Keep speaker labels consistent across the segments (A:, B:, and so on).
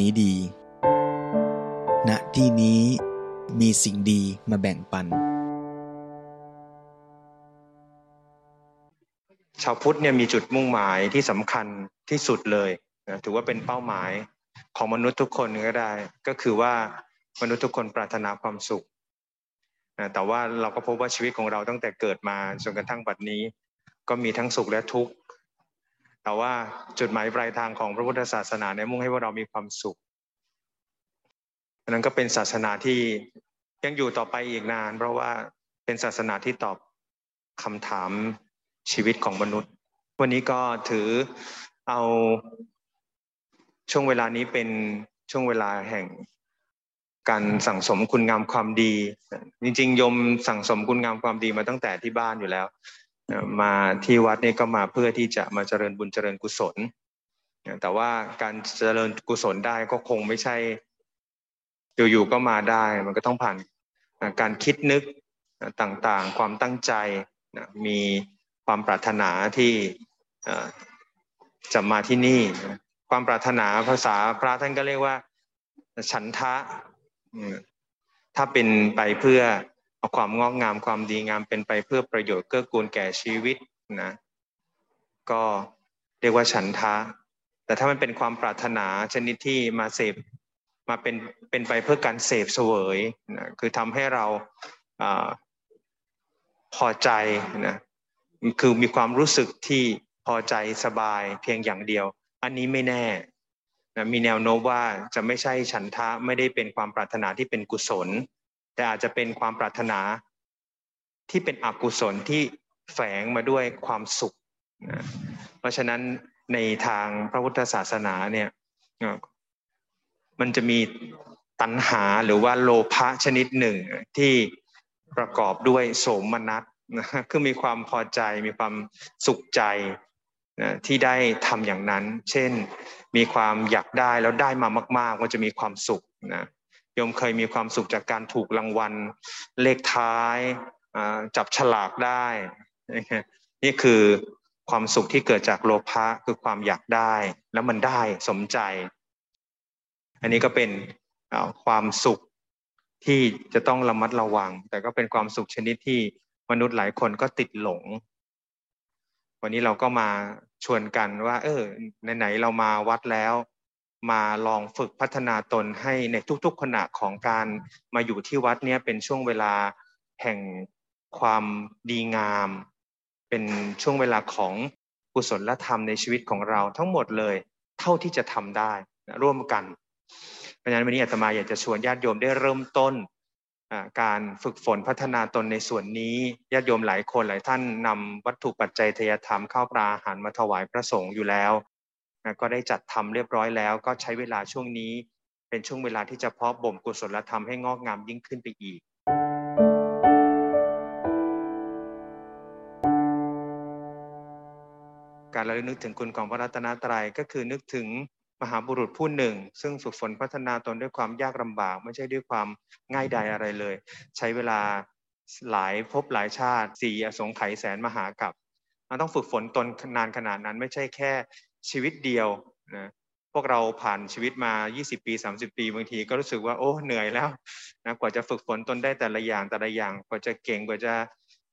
A: นี้ดี ณ ที่นี้มีสิ่งดีมาแบ่งปัน
B: ชาวพุทธเนี่ยมีจุดมุ่งหมายที่สำคัญที่สุดเลยนะถือว่าเป็นเป้าหมายของมนุษย์ทุกคนก็ได้ ก็คือว่ามนุษย์ทุกคนปรารถนาความสุขนะแต่ว่าเราก็พบว่าชีวิตของเราตั้งแต่เกิดมาจนกระทั่งบัดนี้ ก็มีทั้งสุขและทุกข์ แต่ว่าจุดหมายปลายทางของพระพุทธศาสนาเนี่ยมุ่งให้ว่าเรามีความสุขนั้นก็เป็นศาสนาที่ยังอยู่ต่อไปอีกนาน เพราะว่าเป็นศาสนาที่ตอบคำถามชีวิตของมนุษย์ วันนี้ก็ถือเอาช่วงเวลานี้เป็นช่วงเวลาแห่งการสั่งสมคุณงามความดี จริงๆยมสั่งสมคุณงามความดีมาตั้งแต่ที่บ้านอยู่แล้ว มาที่วัดนี่ก็มาเพื่อที่จะมาเจริญบุญเจริญกุศล แต่ว่าการเจริญกุศลได้ก็คงไม่ใช่อยู่ๆก็มาได้ มันก็ต้องผ่านการคิดนึกต่างๆ ความตั้งใจมีความปรารถนาที่จะมาที่นี่ ความปรารถนาภาษาพระท่านก็เรียกว่า ฉันทะ ถ้าเป็นไปเพื่อ เอาความงอกงามความดีงามเป็นไปเพื่อประโยชน์เกื้อกูลแก่ชีวิตนะก็เรียกว่าฉันทะ แต่ถ้ามันเป็นความปรารถนาชนิดที่มาเสพมาเป็นเป็นไปเพื่อการเสพเสวยนะคือทำให้เราอพอใจนะคือมีความรู้สึกที่พอใจสบายเพียงอย่างเดียว อันนี้ไม่แน่นะมีแนวโน้มว่าจะไม่ใช่ฉันทะไม่ได้เป็นความปรารถนาที่เป็นกุศล แต่อาจจะเป็นความปรารถนาที่เป็นอกุศลที่แฝงมาด้วยความสุขนะเพราะฉะนั้นในทางพระพุทธศาสนาเนี่ยมันจะมีตัณหาหรือว่าโลภะชนิดหนึ่งที่ประกอบด้วยโสมนัสนะคือมีความพอใจมีความสุขใจนะที่ได้ทำอย่างนั้น เช่นมีความอยากได้แล้วได้มามาก ๆ ก็จะมีความสุขนะ ยมเคยมีความสุขจากการถูกรางวัลเลขท้ายจับฉลากได้ นี่คือความสุขที่เกิดจากโลภะคือความอยากได้ แล้วมันได้สมใจ อันนี้ก็เป็นความสุขที่จะต้องระมัดระวัง แต่ก็เป็นความสุขชนิดที่มนุษย์หลายคนก็ติดหลง วันนี้เราก็มาชวนกันว่า เออไหนๆเรามาวัดแล้ว มาลองฝึกพัฒนาตนให้ในทุกๆขณะของการมาอยู่ที่วัดเนี้ยเป็นช่วงเวลาแห่งความดีงาม เป็นช่วงเวลาของกุศลธรรมในชีวิตของเราทั้งหมดเลยเท่าที่จะทำได้ร่วมกัน เพราะฉะนั้นวันนี้อาตมาอยากจะชวนญาติโยมได้เริ่มต้นการฝึกฝนพัฒนาตนในส่วนนี้ญาติโยมหลายคนหลายท่านนำวัตถุปัจจัยทยธรรมข้าวปลาอาหารมาถวายพระสงฆ์อยู่แล้ว ก็ได้จัดทำเรียบร้อยแล้ว ก็ใช้เวลาช่วงนี้ เป็นช่วงเวลาที่จะเพาะบ่มกุศลธรรมให้งอกงามยิ่งขึ้นไปอีกการระลึกนึกถึงคุณของพระรัตนตรัยก็คือนึกถึงมหาบุรุษผู้หนึ่ง ซึ่งฝึกฝนพัฒนาตนด้วยความยากลำบาก ไม่ใช่ด้วยความง่ายดายอะไรเลย ใช้เวลาหลายภพหลายชาติสี่อสงไขยแสนมหากับมันต้องฝึกฝนตนนานขนาดนั้น ไม่ใช่แค่ ชีวิตเดียวนะพวกเราผ่านชีวิตมา 20 ปี 30 ปีบางทีก็รู้สึกว่าโอ้เหนื่อยแล้วนะกว่าจะฝึกฝนตนได้แต่ละอย่างแต่ละอย่างกว่าจะเก่งกว่าจะ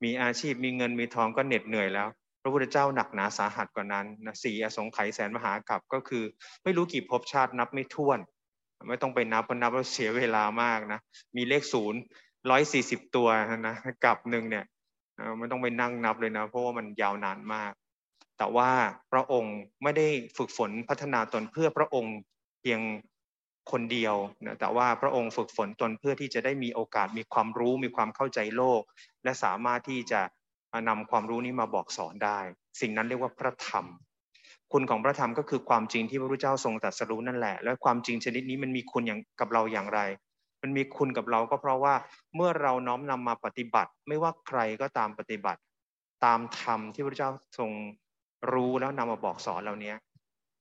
B: มีอาชีพมีเงินมีทองก็เหน็ดเหนื่อยแล้ว พระพุทธเจ้าหนักหนาสาหัสกว่านั้นนะสี่อสงไขยแสนมหากับก็คือ ไม่รู้กี่ภพชาตินับไม่ถ้วน ไม่ต้องไปนับเพราะนับแล้วเสียเวลามากนะมีเลขศูนย์ร้อยสี่สิบตัวนะกับหนึ่งเนี่ยไม่ต้องไปนั่งนับเลยนะ เพราะว่ามันยาวนานมาก แต่ว่าพระองค์ไม่ได้ฝึกฝนพัฒนาตนเพื่อพระองค์เพียงคนเดียวนะแต่ว่าพระองค์ฝึกฝนตนเพื่อที่จะได้มีโอกาสมีความรู้มีความเข้าใจโลก และสามารถที่จะนำความรู้นี้มาบอกสอนได้ สิ่งนั้นเรียกว่าพระธรรม คุณของพระธรรมก็คือความจริงที่พระพุทธเจ้าทรงตรัสรู้นั่นแหละ และความจริงชนิดนี้มันมีคุณอย่างกับเราอย่างไร มันมีคุณกับเราก็เพราะว่าเมื่อเราน้อมนำมาปฏิบัติ ไม่ว่าใครก็ตามปฏิบัติ ตามธรรมที่พระเจ้าทรง รู้แล้วนำมาบอกสอนเราเนี้ย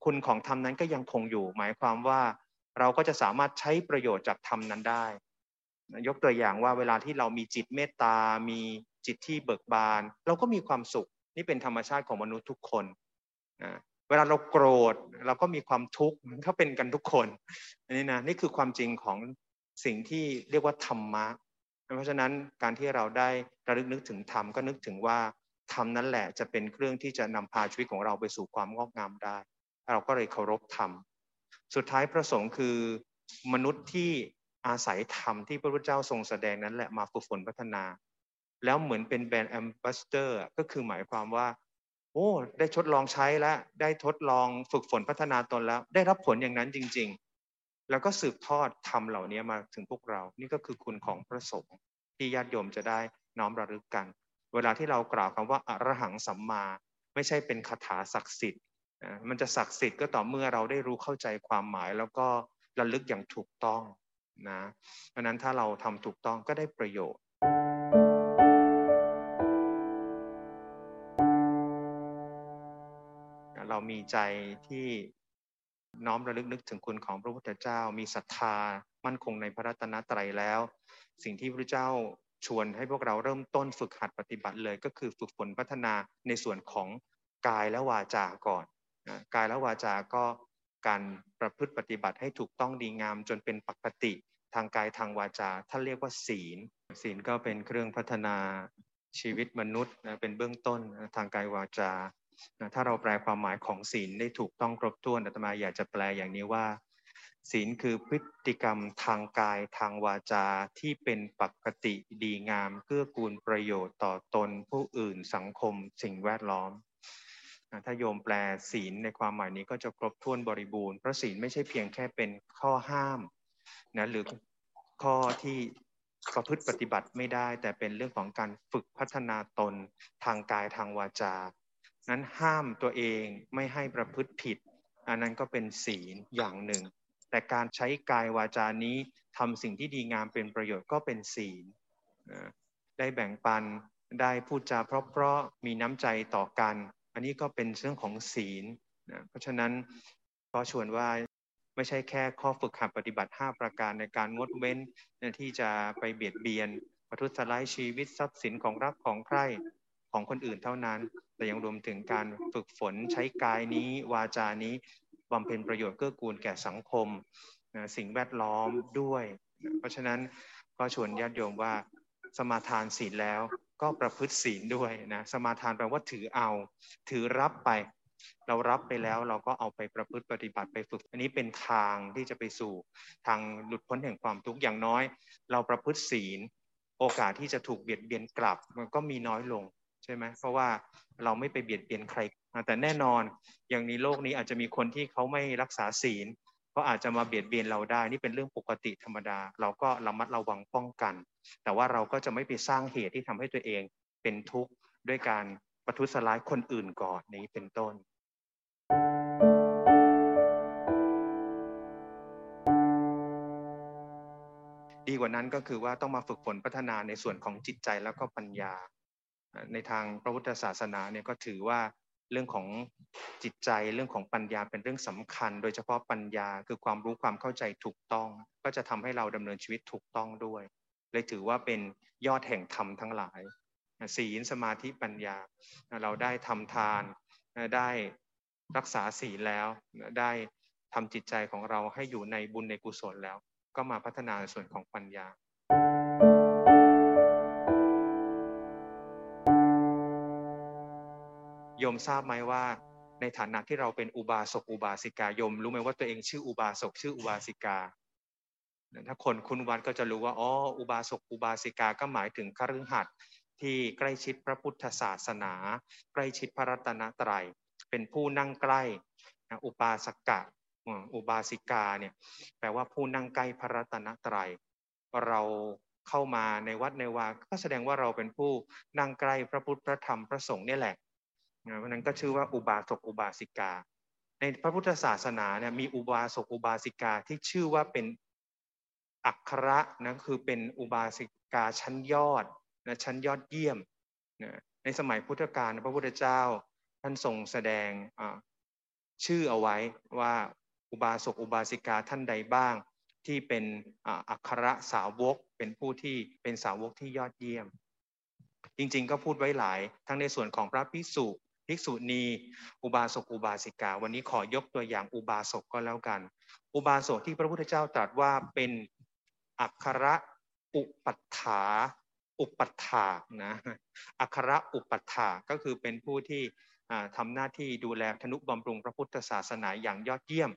B: คุณของธรรมนั้นก็ยังคงอยู่ หมายความว่าเราก็จะสามารถใช้ประโยชน์จากธรรมนั้นได้ ยกตัวอย่างว่าเวลาที่เรามีจิตเมตตา มีจิตที่เบิกบาน เราก็มีความสุข นี่เป็นธรรมชาติของมนุษย์ทุกคนนะเวลาเราโกรธเราก็มีความทุกข์มันก็เป็นกันทุกคนอันนี้นะนี่คือความจริงของสิ่งที่เรียกว่าธรรมะ เพราะฉะนั้นการที่เราได้ระลึกนึกถึงธรรมก็นึกถึงว่า ธรรมนั่นแหละจะเป็นเครื่องที่จะนำพาชีวิตของเราไปสู่ความงอกงามได้ เราก็เลยเคารพธรรม สุดท้ายพระสงฆ์คือมนุษย์ที่อาศัยธรรมที่พระพุทธเจ้าทรงแสดงนั้นแหละมาฝึกฝนพัฒนา แล้วเหมือนเป็น brand ambassador ก็คือหมายความว่า โอ้ได้ทดลองใช้แล้วได้ทดลองฝึกฝนพัฒนาตนแล้ว ได้รับผลอย่างนั้นจริง ๆ แล้วก็สืบทอดธรรมเหล่านี้มาถึงพวกเรา นี่ก็คือคุณของพระสงฆ์ที่ญาติโยมจะได้น้อมระลึกกัน เวลาที่เรากล่าวคำว่าอรหังสัมมา ไม่ใช่เป็นคาถาศักดิ์สิทธิ์มันจะศักดิ์สิทธิ์ก็ต่อเมื่อเราได้รู้เข้าใจความหมาย แล้วก็ระลึกอย่างถูกต้องนะเพราะนั้นถ้าเราทำถูกต้องก็ได้ประโยชน์เรามีใจที่น้อมระลึกนึกถึงคุณของพระพุทธเจ้า มีศรัทธามั่นคงในพระรัตนตรัยแล้ว สิ่งที่พระเจ้า ชวนให้พวกเราเริ่มต้นฝึกหัดปฏิบัติเลยก็คือฝึกฝนพัฒนาในส่วนของกายและวาจาก่อนกายและวาจาก็การประพฤติปฏิบัติให้ถูกต้องดีงามจนเป็นปกติทางกายทางวาจาท่านเรียกว่าศีล ศีลก็เป็นเครื่องพัฒนาชีวิตมนุษย์เป็นเบื้องต้นทางกายวาจาถ้าเราแปลความหมายของศีลได้ถูกต้องครบถ้วนอาตมาอยากจะแปลอย่างนี้ว่า ศีลคือพฤติกรรมทางกายทางวาจาที่เป็นปกติดีงามเพื่อกูลประโยชน์ต่อตนผู้อื่นสังคมสิ่งแวดล้อม ถ้าโยมแปลศีลในความหมายนี้ก็จะครบถ้วนบริบูรณ์เพราะศีลไม่ใช่เพียงแค่เป็นข้อห้ามนะหรือข้อที่ประพฤติปฏิบัติไม่ได้ แต่เป็นเรื่องของการฝึกพัฒนาตนทางกายทางวาจา นั้นห้ามตัวเองไม่ให้ประพฤติผิด อันนั้นก็เป็นศีลอย่างหนึ่ง แต่การใช้กายวาจานี้ทำสิ่งที่ดีงามเป็นประโยชน์ก็เป็นศีลได้แบ่งปันได้พูดจาเพราะๆมีน้ำใจต่อกัน อันนี้ก็เป็นเรื่องของศีลนะเพราะฉะนั้นก็ชวนว่าไม่ใช่แค่ข้อฝึกหัดปฏิบัติ 5 ประการในการงดเว้นที่จะไปเบียดเบียนประทุษร้ายชีวิตทรัพย์สินของรักของใครของคนอื่นเท่านั้น แต่ยังรวมถึงการฝึกฝนใช้กายนี้วาจานี้ บำเพ็ญประโยชน์เกื้อกูลแก่สังคมสิ่งแวดล้อมด้วยเพราะฉะนั้นก็ชวนญาติโยมว่าสมาทานศีลแล้วก็ประพฤติศีลด้วยนะสมาทานแปลว่าถือเอา ถือรับไป เรารับไปแล้วเราก็เอาไปประพฤติปฏิบัติไปฝึก อันนี้เป็นทางที่จะไปสู่ ทางหลุดพ้นแห่งความทุกข์อย่างน้อย เราประพฤติศีล โอกาสที่จะถูกเบียดเบียนกลับมันก็มีน้อยลง ใช่ไหมเพราะว่าเราไม่ไปเบียดเบียนใคร แต่แน่นอนอย่างในโลกนี้อาจจะมีคนที่เขาไม่รักษาศีลก็อาจจะมาเบียดเบียนเราได้ นี่เป็นเรื่องปกติธรรมดา เราก็ระมัดระวังป้องกัน แต่ว่าเราก็จะไม่ไปสร้างเหตุที่ทำให้ตัวเองเป็นทุกข์ด้วยการประทุษร้ายคนอื่นก่อนนี้เป็นต้นดีกว่านั้นก็คือว่าต้องมาฝึกฝนพัฒนาในส่วนของจิตใจแล้วก็ปัญญา ในทางพระพุทธศาสนาเนี่ยก็ถือว่าเรื่องของจิตใจเรื่องของปัญญาเป็นเรื่องสำคัญ โดยเฉพาะปัญญาคือความรู้ความเข้าใจถูกต้อง ก็จะทำให้เราดำเนินชีวิตถูกต้องด้วย เลยถือว่าเป็นยอดแห่งธรรมทั้งหลายศีลสมาธิปัญญา เราได้ทำทานได้รักษาศีลแล้วได้ทำจิตใจของเราให้อยู่ในบุญในกุศลแล้ว ก็มาพัฒนาส่วนของปัญญา มทราบไหมว่า ในฐานะที่เราเป็นอุบาสกอุบาสิกายม รู้ไหมว่าตัวเองชื่ออุบาสกชื่ออุบาสิกาถ้าคนคุณวัดก็จะรู้ว่าอ๋ออุบาสกอุบาสิกาก็หมายถึงคฤหัสถ์ที่ใกล้ชิดพระพุทธศาสนา ใกล้ชิดพระรัตนตรัย เป็นผู้นั่งใกล้อุปาสกะอุบาสิกาเนี่ยแปลว่าผู้นั่งใกล้พระรัตนตรัย เราเข้ามาในวัดในวาก็แสดงว่าเราเป็นผู้นั่งใกล้พระพุทธพระธรรมพระสงฆ์นี่แหละ เพราะนั้นก็ชื่อว่าอุบาสกอุบาสิกา ในพระพุทธศาสนาเนี่ยมีอุบาสกอุบาสิกาที่ชื่อว่าเป็นอัคระนะคือเป็นอุบาสิกาชั้นยอดนะชั้นยอดเยี่ยมนะในสมัยพุทธกาลพระพุทธเจ้าท่านทรงแสดงชื่อเอาไว้ว่าอุบาสกอุบาสิกาท่านใดบ้าง ที่เป็นอัครสาวกเป็นผู้ที่เป็นสาวกที่ยอดเยี่ยม จริงๆ ก็พูดไว้หลาย ทั้งในส่วนของพระพิสุ ภิกษุณี อุบาสกอุบาสิกา วันนี้ขอยกตัวอย่างอุบาสกก็แล้วกัน อุบาสกที่พระพุทธเจ้าตรัสว่าเป็นอัคระอุปัฏฐาอุปัฏฐานะอัคระอุปัฏฐาก็คือเป็นผู้ที่ทำหน้าที่ดูแลธนุบำรุงพระพุทธศาสนาอย่างยอดเยี่ยม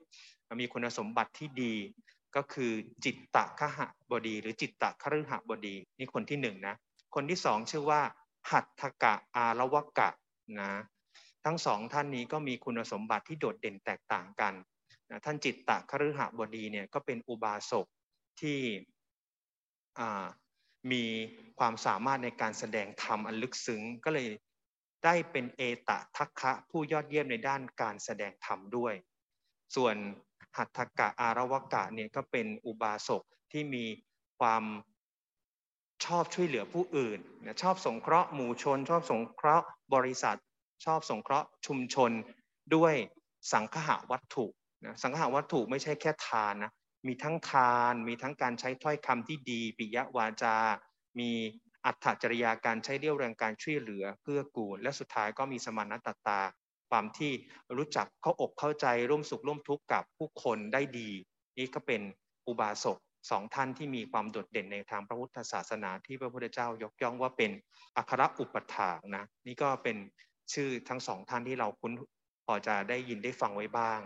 B: มีคุณสมบัติที่ดีก็คือจิตตะคหบดี หรือจิตตะคฤหบดีนี่คนที่หนึ่งนะคนที่สองชื่อว่าหัตถกะอารวกะนะ ทั้งสองท่านนี้ก็มีคุณสมบัติที่โดดเด่นแตกต่างกันนะท่านจิตตะคฤหบดีเนี่ยก็เป็นอุบาสกที่มีความสามารถในการแสดงธรรมอันลึกซึ้งก็เลยได้เป็นเอตะทัคคะผู้ยอดเยี่ยมในด้านการแสดงธรรมด้วย ส่วนหัตถกะอารวกะเนี่ยก็เป็นอุบาสกที่มีความชอบช่วยเหลือผู้อื่นชอบสงเคราะห์หมู่ชน ชอบสงเคราะห์บริษัท ชอบสงเคราะห์ชุมชนด้วยสังฆะวัตถุนะสังฆะวัตถุไม่ใช่แค่ทานนะมีทั้งทานมีทั้งการใช้ถ้อยคำที่ดีปิยวาจา มีอัตถจริยาการใช้เรี่ยวแรงการช่วยเหลือเพื่อกูล และสุดท้ายก็มีสมานตตา ความที่รู้จักเข้าอกเข้าใจร่วมสุขร่วมทุกข์กับผู้คนได้ดี นี่ก็เป็นอุบาสกสองท่านที่มีความโดดเด่นในทางพระพุทธศาสนาที่พระพุทธเจ้า ยกย่องว่าเป็นอัครอุปถากนะนี่ก็เป็น ชื่อทั้งสองท่านที่เราคุ้นพอจะได้ยินได้ฟังไว้บ้าง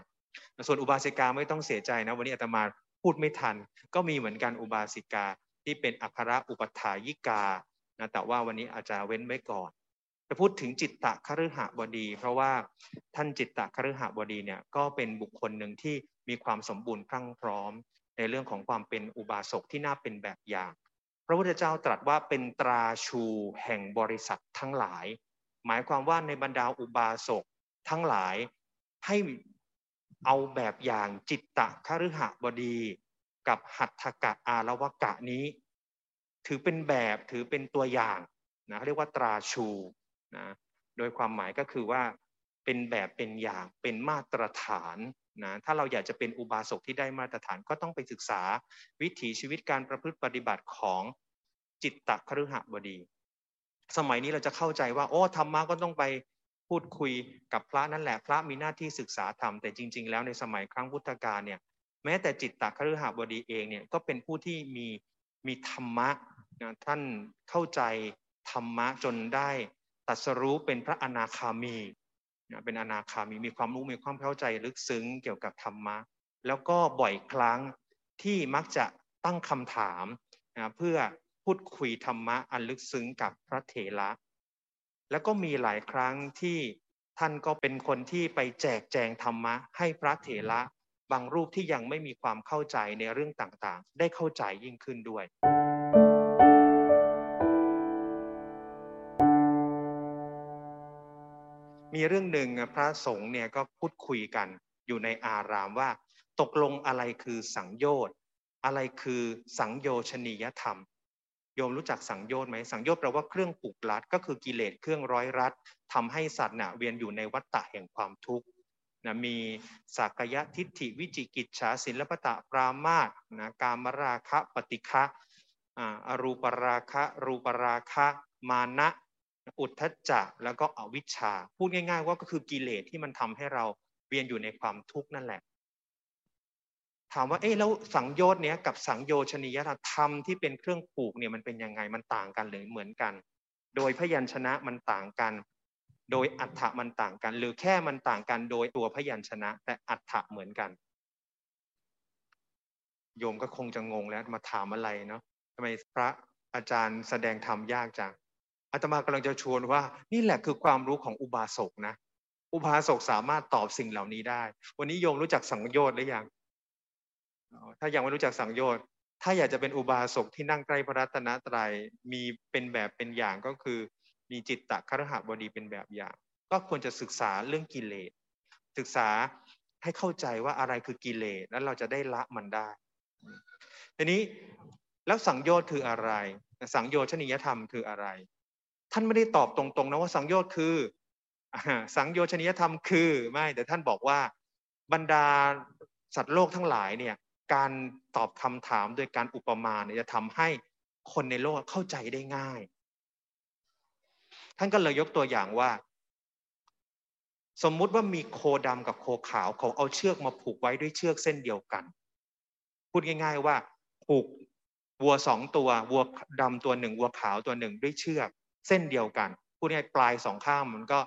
B: ส่วนอุบาสิกาไม่ต้องเสียใจนะ วันนี้อาตมาพูดไม่ทัน ก็มีเหมือนกันอุบาสิกาที่เป็นอัครอุปถายิกานะแต่ว่าวันนี้อาจจะเว้นไว้ก่อนจะพูดถึงจิตตะคฤหบดี เพราะว่าท่านจิตตะคฤหบดีเนี่ยก็เป็นบุคคลหนึ่งที่มีความสมบูรณ์พรั่งพร้อม ในเรื่องของความเป็นอุบาสกที่น่าเป็นแบบอย่าง พระพุทธเจ้าตรัสว่าเป็นตราชูแห่งบริษัททั้งหลาย หมายความว่าในบรรดาอุบาสกทั้งหลายให้เอาแบบอย่างจิตตะคฤหบดีกับหัตถกะอารวกะนี้ ถือเป็นแบบถือเป็นตัวอย่างนะเรียกว่าตราชูนะโดยความหมายก็คือว่าเป็นแบบเป็นอย่างเป็นมาตรฐานนะถ้าเราอยากจะเป็นอุบาสกที่ได้มาตรฐานก็ต้องไปศึกษาวิถีชีวิตการประพฤติปฏิบัติของจิตตะคฤหบดี สมัยนี้เราจะเข้าใจว่า โอ้ธรรมะก็ต้องไปพูดคุยกับพระนั่นแหละ พระมีหน้าที่ศึกษาธรรมแต่จริง ๆ แล้วในสมัยครั้งพุทธกาลเนี่ยแม้แต่จิตตะคฤหบดีเองเนี่ยก็เป็นผู้ที่มีมีธรรมะนะท่านเข้าใจธรรมะจนได้ตัสรู้เป็นพระอนาคามีนะเป็นอนาคามีมีความรู้มีความเข้าใจลึกซึ้งเกี่ยวกับธรรมะ แล้วก็บ่อยครั้งที่มักจะตั้งคำถามนะเพื่อ พูดคุยธรรมะอันลึกซึ้งกับพระเถระ แล้วก็มีหลายครั้งที่ท่านก็เป็นคนที่ไปแจกแจงธรรมะให้พระเถระบางรูปที่ยังไม่มีความเข้าใจในเรื่องต่างๆ ได้เข้าใจยิ่งขึ้นด้วย มีเรื่องหนึ่งพระสงฆ์เนี่ยก็พูดคุยกันอยู่ในอารามว่า ตกลงอะไรคือสังโยชน์ อะไรคือสังโยชนียธรรม โยมรู้จักสังโยชน์ไหมสังโยชน์แปลว่าเครื่องผูกรัดก็คือกิเลสเครื่องร้อยรัดทำให้สัตว์น่ะเวียนอยู่ในวัฏฏะแห่งความทุกข์นะมีสักยะทิฏฐิวิจิกิจฉาศิลปตะปรามาสนะกามราคะปฏิฆะอรูปราคะรูปราคะมานะอุทธจจะแล้วก็อวิชชา พูดง่าย ๆ ว่าก็คือกิเลสที่มันทำให้เราเวียนอยู่ในความทุกข์นั่นแหละ ถามว่าเอ๊ะแล้วสังโยชน์เนี้ยกับสังโยชนียธรรมที่เป็นเครื่องปลูกเนี่ยมันเป็นยังไงมันต่างกันหรือเหมือนกัน โดยพยัญชนะมันต่างกัน โดยอัฏฐะมันต่างกัน หรือแค่มันต่างกันโดยตัวพยัญชนะ แต่อัฏฐะเหมือนกัน โยมก็คงจะงงแล้วมาถามอะไรเนาะทำไมพระอาจารย์แสดงธรรมยากจังอาตมากำลังจะชวนว่านี่แหละคือความรู้ของอุบาสกนะ อุบาสกสามารถตอบสิ่งเหล่านี้ได้ วันนี้โยมรู้จักสังโยชน์หรือยัง ถ้ายังไม่รู้จักสังโยชน์ ถ้าอยากจะเป็นอุบาสกที่นั่งใกล้พระรัตนตรัยมีเป็นแบบเป็นอย่างก็คือ มีจิตตะครหบดีเป็นแบบอย่าง ก็ควรจะศึกษาเรื่องกิเลส ศึกษาให้เข้าใจว่าอะไรคือกิเลสแล้วเราจะได้ละมันได้ ทีนี้แล้วสังโยชน์คืออะไร สังโยชนียธรรมคืออะไร ท่านไม่ได้ตอบตรงๆนะว่าสังโยชน์คือสังโยชนิยธรรมคือไม่แต่ท่านบอกว่าบรรดาสัตว์โลกทั้งหลายเนี่ย การตอบคำถามโดยการอุปมาเนี่ยจะทำให้คนในโลกเข้าใจได้ง่าย ท่านก็เลยยกตัวอย่างว่า สมมุติว่ามีโคดำกับโคขาวเขาเอาเชือกมาผูกไว้ด้วยเชือกเส้นเดียวกัน พูดง่าย ๆว่าผูกวัวสองตัววัวดำตัวหนึ่งวัวขาวตัวหนึ่งด้วยเชือกเส้นเดียวกันพูดง่ายปลายสองข้างมันก็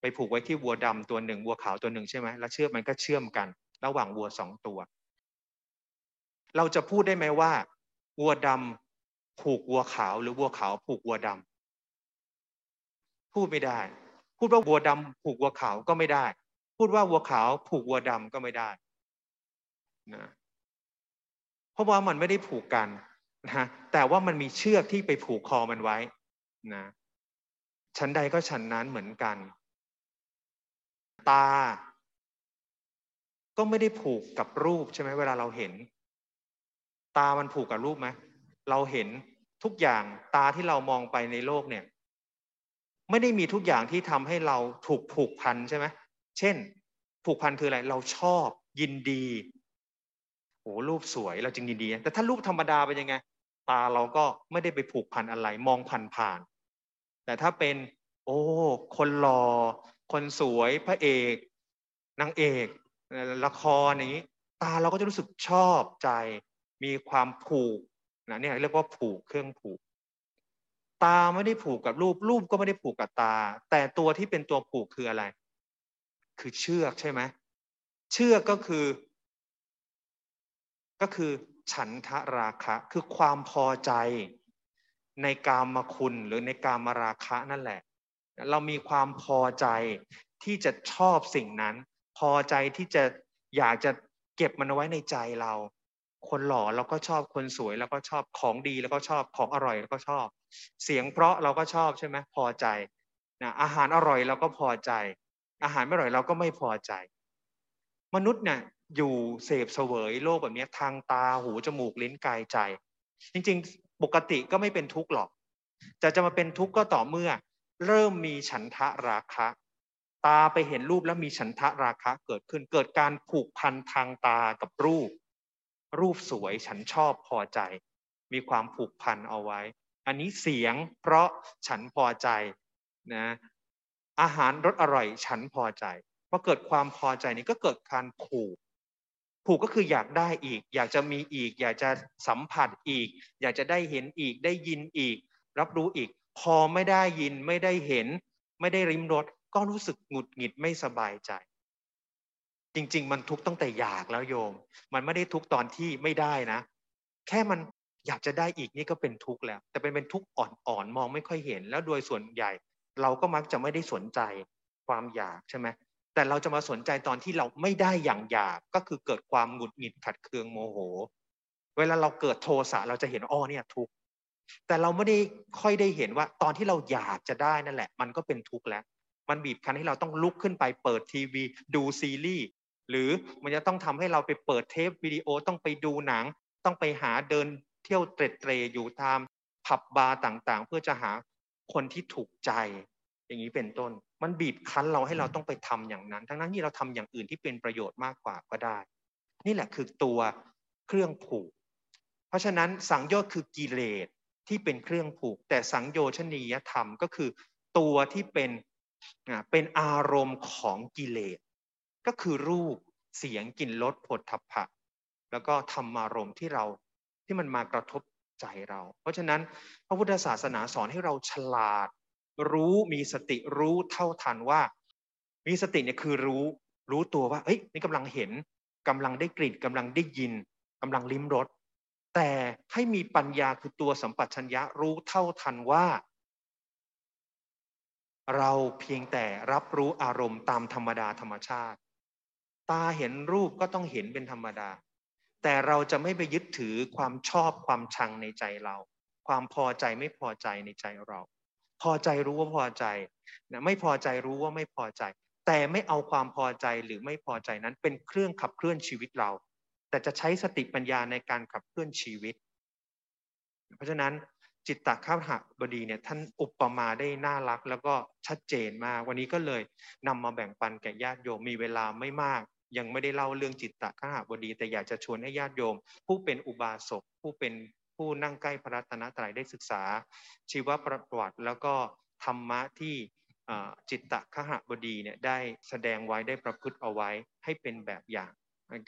B: ไปผูกไว้ที่วัวดำตัวหนึ่งวัวขาวตัวหนึ่งใช่ไหมแล้วเชือกมันก็เชื่อมกัน ระหว่างวัวสองตัว เราจะพูดได้ไหมว่าวัวดำผูกวัวขาวหรือวัวขาวผูกวัวดำพูดไม่ได้ พูดว่าวัวดำผูกวัวขาวก็ไม่ได้ พูดว่าวัวขาวผูกวัวดำก็ไม่ได้นะเพราะว่ามันไม่ได้ผูกกันนะแต่ว่ามันมีเชือกที่ไปผูกคอมันไว้นะชั้นใดก็ชั้นนั้นเหมือนกัน ตา ก็ไม่ได้ผูกกับรูปใช่ไหมเวลาเราเห็น ตามันผูกกับรูปไหมเราเห็นทุกอย่างตาที่เรามองไปในโลกเนี่ย ไม่ได้มีทุกอย่างที่ทำให้เราถูกผูกพันใช่ไหมเช่น ผูกพันคืออะไรเราชอบ ยินดีโอ้รูปสวยเราจึงยินดี แต่ถ้ารูปธรรมดาเป็นยังไง ตาเราก็ไม่ได้ไปผูกพันอะไร มองผ่านผ่าน แต่ถ้าเป็น โอ้ คนหล่อคนสวยพระเอกนางเอก ละครอย่างนี้ ตาเราก็จะรู้สึกชอบใจ มีความผูกนะเนี่ยเรียกว่าผูกเครื่องผูก ตาไม่ได้ผูกกับรูป รูปก็ไม่ได้ผูกกับตา แต่ตัวที่เป็นตัวผูกคืออะไร คือเชือกใช่ไหมเชือกก็คือ ก็คือฉันทะราคะ คือความพอใจในกามคุณหรือในกามราคะนั่นแหละ เรามีความพอใจที่จะชอบสิ่งนั้น พอใจที่จะอยากจะเก็บมันไว้ในใจเรา คนหล่อเราก็ชอบคนสวยแล้วก็ชอบของดีแล้วก็ชอบของอร่อยแล้วก็ชอบ เสียงเพราะเราก็ชอบใช่ไหมพอใจนะอาหารอร่อยเราก็พอใจ อาหารไม่อร่อยเราก็ไม่พอใจ มนุษย์เนี่ยอยู่เสพเสวยโลกแบบนี้ทางตาหูจมูกลิ้นกายใจ จริงๆ ปกติก็ไม่เป็นทุกข์หรอกจะจะมาเป็นทุกข์ก็ต่อเมื่อ เริ่มมีฉันทะราคะ ตาไปเห็นรูปแล้วมีฉันทะราคะเกิดขึ้นเกิดการผูกพันทางตากับรูป รูปสวยฉันชอบพอใจ มีความผูกพันเอาไว้ อันนี้เสียงเพราะฉันพอใจนะอาหารรสอร่อยฉันพอใจพอเกิดความพอใจนี้ก็เกิดการผูกผูกก็คืออยากได้อีก อยากจะมีอีก อยากจะสัมผัสอีก อยากจะได้เห็นอีกได้ยินอีก รับรู้อีก พอไม่ได้ยินไม่ได้เห็น ไม่ได้ริมรสก็รู้สึกหงุดหงิดไม่สบายใจ จริง ๆ มันทุกตั้งแต่อยากแล้วโยม มันไม่ได้ทุกตอนที่ไม่ได้นะ แค่มันอยากจะได้อีกนี่ก็เป็นทุกข์แล้ว แต่เป็นเป็นทุกข์อ่อนๆมองไม่ค่อยเห็น แล้วโดยส่วนใหญ่ เราก็มักจะไม่ได้สนใจความอยากใช่ไหมแต่เราจะมาสนใจตอนที่เราไม่ได้อย่างอยากก็คือเกิดความหงุดหงิดขัดเคืองโมโห เวลาเราเกิดโทสะเราจะเห็นอ้อเนี่ยทุกข์แต่เราไม่ได้ค่อยได้เห็นว่า ตอนที่เราอยากจะได้นั่นแหละ มันก็เป็นทุกข์แล้ว มันบีบคั้นให้เราต้องลุกขึ้นไปเปิดทีวี ดูซีรีส์ หรือมันจะต้องทำให้เราไปเปิดเทปวิดีโอต้องไปดูหนัง ต้องไปหาเดินเที่ยวเตร็ดเตรอยู่ตามผับบาร์ต่างๆ เพื่อจะหาคนที่ถูกใจ อย่างนี้เป็นต้น มันบีบคั้นเราให้เราต้องไปทำอย่างนั้น ทั้งนั้นที่เราทำอย่างอื่นที่เป็นประโยชน์มากกว่าก็ได้ นี่แหละคือตัวเครื่องผูก เพราะฉะนั้นสังโยชน์คือกิเลสที่เป็นเครื่องผูก แต่สังโยชนียธรรมก็คือตัวที่เป็นเป็นอารมณ์ของกิเลส ก็คือรูปเสียงกลิ่นรสผลทพะ แล้วก็ธรรมารมณ์ที่เราที่มันมากระทบใจเรา เพราะฉะนั้นพระพุทธศาสนาสอนให้เราฉลาด รู้มีสติรู้เท่าทันว่า มีสติเนี่ยคือรู้รู้ตัวว่าเฮ้ยนี่กำลังเห็นกำลังได้กลิ่นกำลังได้ยินกำลังลิ้มรสแต่ให้มีปัญญาคือตัวสัมปชัญญะรู้เท่าทันว่า เราเพียงแต่รับรู้อารมณ์ตามธรรมดาธรรมชาติ ตาเห็นรูปก็ต้องเห็นเป็นธรรมดา แต่เราจะไม่ไปยึดถือความชอบความชังในใจเรา ความพอใจไม่พอใจในใจเรา พอใจรู้ว่าพอใจนะไม่พอใจรู้ว่าไม่พอใจ แต่ไม่เอาความพอใจหรือไม่พอใจนั้นเป็นเครื่องขับเคลื่อนชีวิตเรา แต่จะใช้สติปัญญาในการขับเคลื่อนชีวิต เพราะฉะนั้นจิตตข้าหบดีเนี่ยท่านอุปมาได้น่ารักแล้วก็ชัดเจนมาก วันนี้ก็เลยนำมาแบ่งปันแก่ญาติโยมมีเวลาไม่มาก ยังไม่ได้เล่าเรื่องจิตตะขาหบดี แต่อยากจะชวนให้ญาติโยม ผู้เป็นอุบาสกผู้เป็นผู้นั่งใกล้พระรัตนตรัยได้ศึกษา ชีวประวัติแล้วก็ธรรมะที่จิตตะขหบดีเนี่ยได้แสดงไว้ได้ประพฤติเอาไว้ให้เป็นแบบอย่าง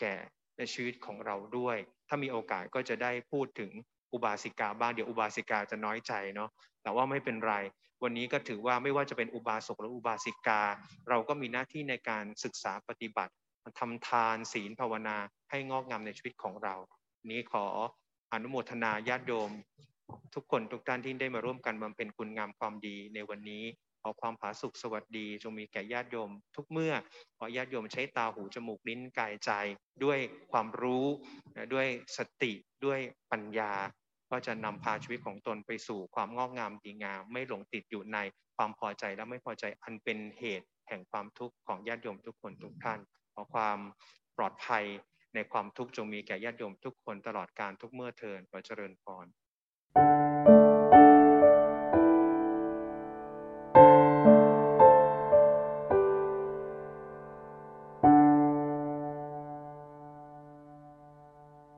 B: แก่ในชีวิตของเราด้วย ถ้ามีโอกาสก็จะได้พูดถึงอุบาสิกาบ้างเดี๋ยวอุบาสิกาจะน้อยใจเนาะแต่ว่าไม่เป็นไร วันนี้ก็ถือว่าไม่ว่าจะเป็นอุบาสกหรืออุบาสิกา เราก็มีหน้าที่ในการศึกษาปฏิบัติ ทำทานศีลภาวนาให้งอกงามในชีวิตของเรา นี้ขออนุโมทนาญาติโยม ทุกคนทุกท่านที่ได้มาร่วมกันบำเพ็ญคุณงามความดีในวันนี้ขอความผาสุกสวัสดีจงมีแก่ญาติโยม ทุกเมื่อขอญาติโยมใช้ตาหูจมูกลิ้นกายใจ ด้วยความรู้ด้วยสติด้วยปัญญา ก็จะนำพาชีวิตของตนไปสู่ความงอกงามดีงาม ไม่หลงติดอยู่ในความพอใจและไม่พอใจอันเป็นเหตุแห่งความทุกข์ของญาติโยมทุกคนทุกท่าน ขอความปลอดภัยในความทุกข์จงมีแก่ญาติโยมทุกคนตลอดการทุกเมื่อเทินขอเจริญพร